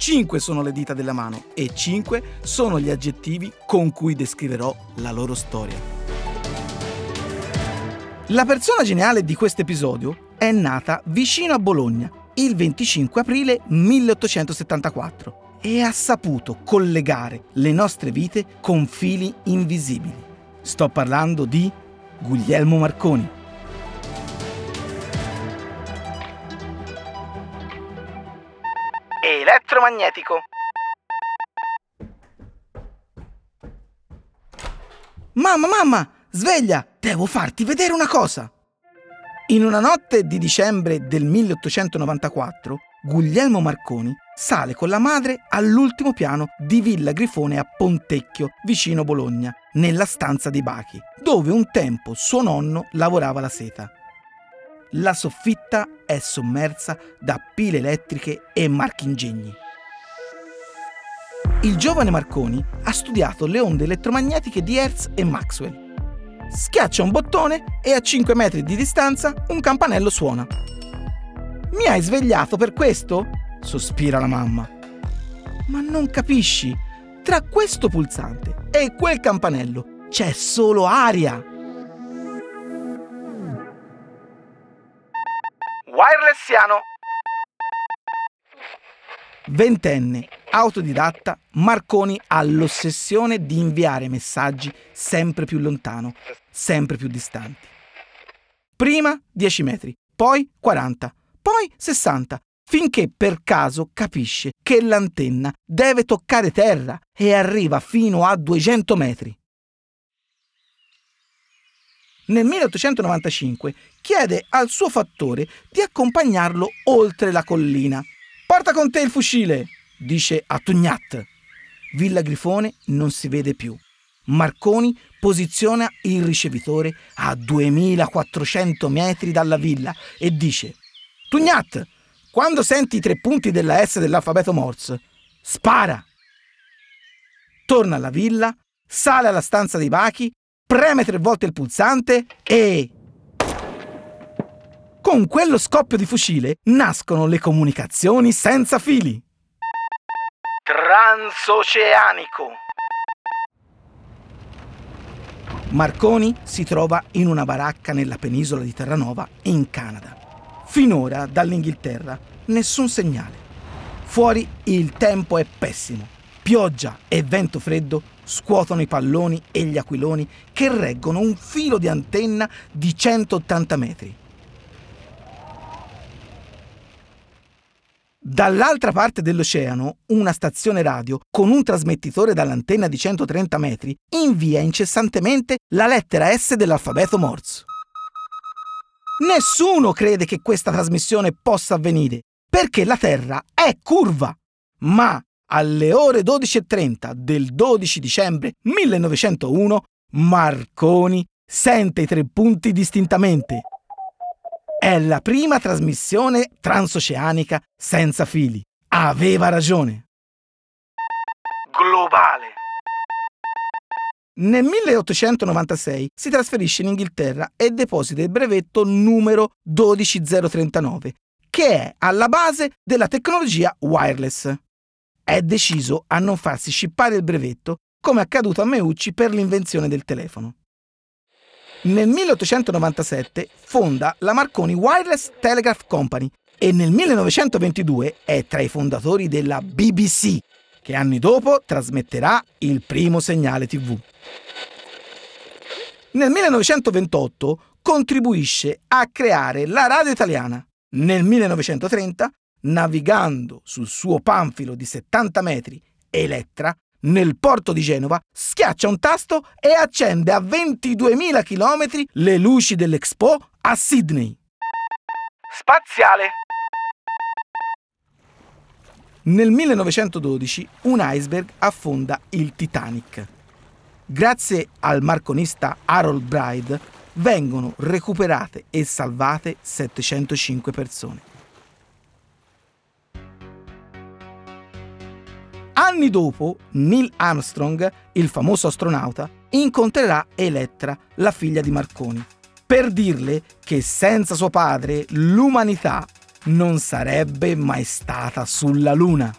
5 sono le dita della mano e 5 sono gli aggettivi con cui descriverò la loro storia. La persona geniale di questo episodio è nata vicino a Bologna il 25 aprile 1874 e ha saputo collegare le nostre vite con fili invisibili. Sto parlando di Guglielmo Marconi. Elettromagnetico. Mamma, mamma, sveglia! Devo farti vedere una cosa! In una notte di dicembre del 1894, Guglielmo Marconi sale con la madre all'ultimo piano di Villa Grifone a Pontecchio, vicino Bologna, nella stanza dei Bachi, dove un tempo suo nonno lavorava la seta. La soffitta è sommersa da pile elettriche e marchingegni. Il giovane Marconi ha studiato le onde elettromagnetiche di Hertz e Maxwell. Schiaccia un bottone e a 5 metri di distanza un campanello suona. Mi hai svegliato per questo? sospira la mamma. Ma non capisci? Tra questo pulsante e quel campanello c'è solo aria. Wirelessiano. Ventenne, autodidatta, Marconi ha l'ossessione di inviare messaggi sempre più lontano, sempre più distanti. Prima 10 metri, poi 40, poi 60, finché per caso capisce che l'antenna deve toccare terra e arriva fino a 200 metri. Nel 1895 chiede al suo fattore di accompagnarlo oltre la collina. Porta con te il fucile, dice a Tugnat. Villa Grifone non si vede più. Marconi posiziona il ricevitore a 2400 metri dalla villa e dice Tugnat, quando senti i tre punti della S dell'alfabeto Morse, spara. Torna alla villa, sale alla stanza dei bachi, preme tre volte il pulsante e... Con quello scoppio di fucile nascono le comunicazioni senza fili. Transoceanico. Marconi si trova in una baracca nella penisola di Terranova, in Canada. Finora dall'Inghilterra nessun segnale. Fuori il tempo è pessimo. Pioggia e vento freddo scuotono i palloni e gli aquiloni che reggono un filo di antenna di 180 metri. Dall'altra parte dell'oceano, una stazione radio con un trasmettitore dall'antenna di 130 metri invia incessantemente la lettera S dell'alfabeto Morse. Nessuno crede che questa trasmissione possa avvenire, perché la Terra è curva. Ma alle ore 12.30 del 12 dicembre 1901, Marconi sente i tre punti distintamente. È la prima trasmissione transoceanica senza fili. Aveva ragione. Globale. Nel 1896 si trasferisce in Inghilterra e deposita il brevetto numero 12039, che è alla base della tecnologia wireless. È deciso a non farsi scippare il brevetto, come è accaduto a Meucci per l'invenzione del telefono. Nel 1897 fonda la Marconi Wireless Telegraph Company e nel 1922 è tra i fondatori della BBC, che anni dopo trasmetterà il primo segnale TV. Nel 1928 contribuisce a creare la radio italiana. Nel 1930, navigando sul suo panfilo di 70 metri Elettra, nel porto di Genova, schiaccia un tasto e accende a 22.000 km le luci dell'Expo a Sydney. Spaziale. Nel 1912 un iceberg affonda il Titanic. Grazie al marconista Harold Bride vengono recuperate e salvate 705 persone. Anni dopo, Neil Armstrong, il famoso astronauta, incontrerà Elettra, la figlia di Marconi, per dirle che senza suo padre l'umanità non sarebbe mai stata sulla Luna.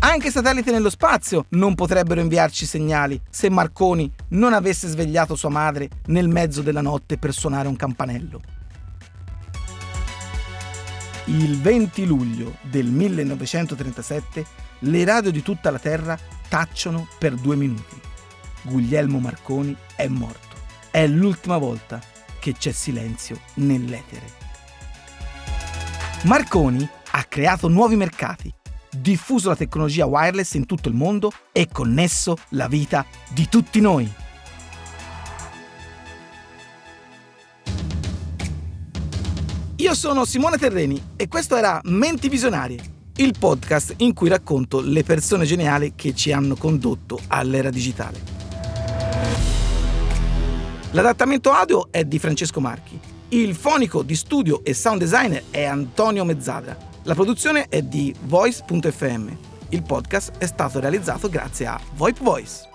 Anche satelliti nello spazio non potrebbero inviarci segnali se Marconi non avesse svegliato sua madre nel mezzo della notte per suonare un campanello. Il 20 luglio del 1937 le radio di tutta la Terra tacciono per due minuti. Guglielmo Marconi è morto. È l'ultima volta che c'è silenzio nell'etere. Marconi ha creato nuovi mercati, diffuso la tecnologia wireless in tutto il mondo e connesso la vita di tutti noi. Io sono Simone Terreni e questo era Menti Visionarie, il podcast in cui racconto le persone geniali che ci hanno condotto all'era digitale. L'adattamento audio è di Francesco Marchi. Il fonico di studio e sound designer è Antonio Mezzadra. La produzione è di Voice.fm. Il podcast è stato realizzato grazie a VoIP Voice.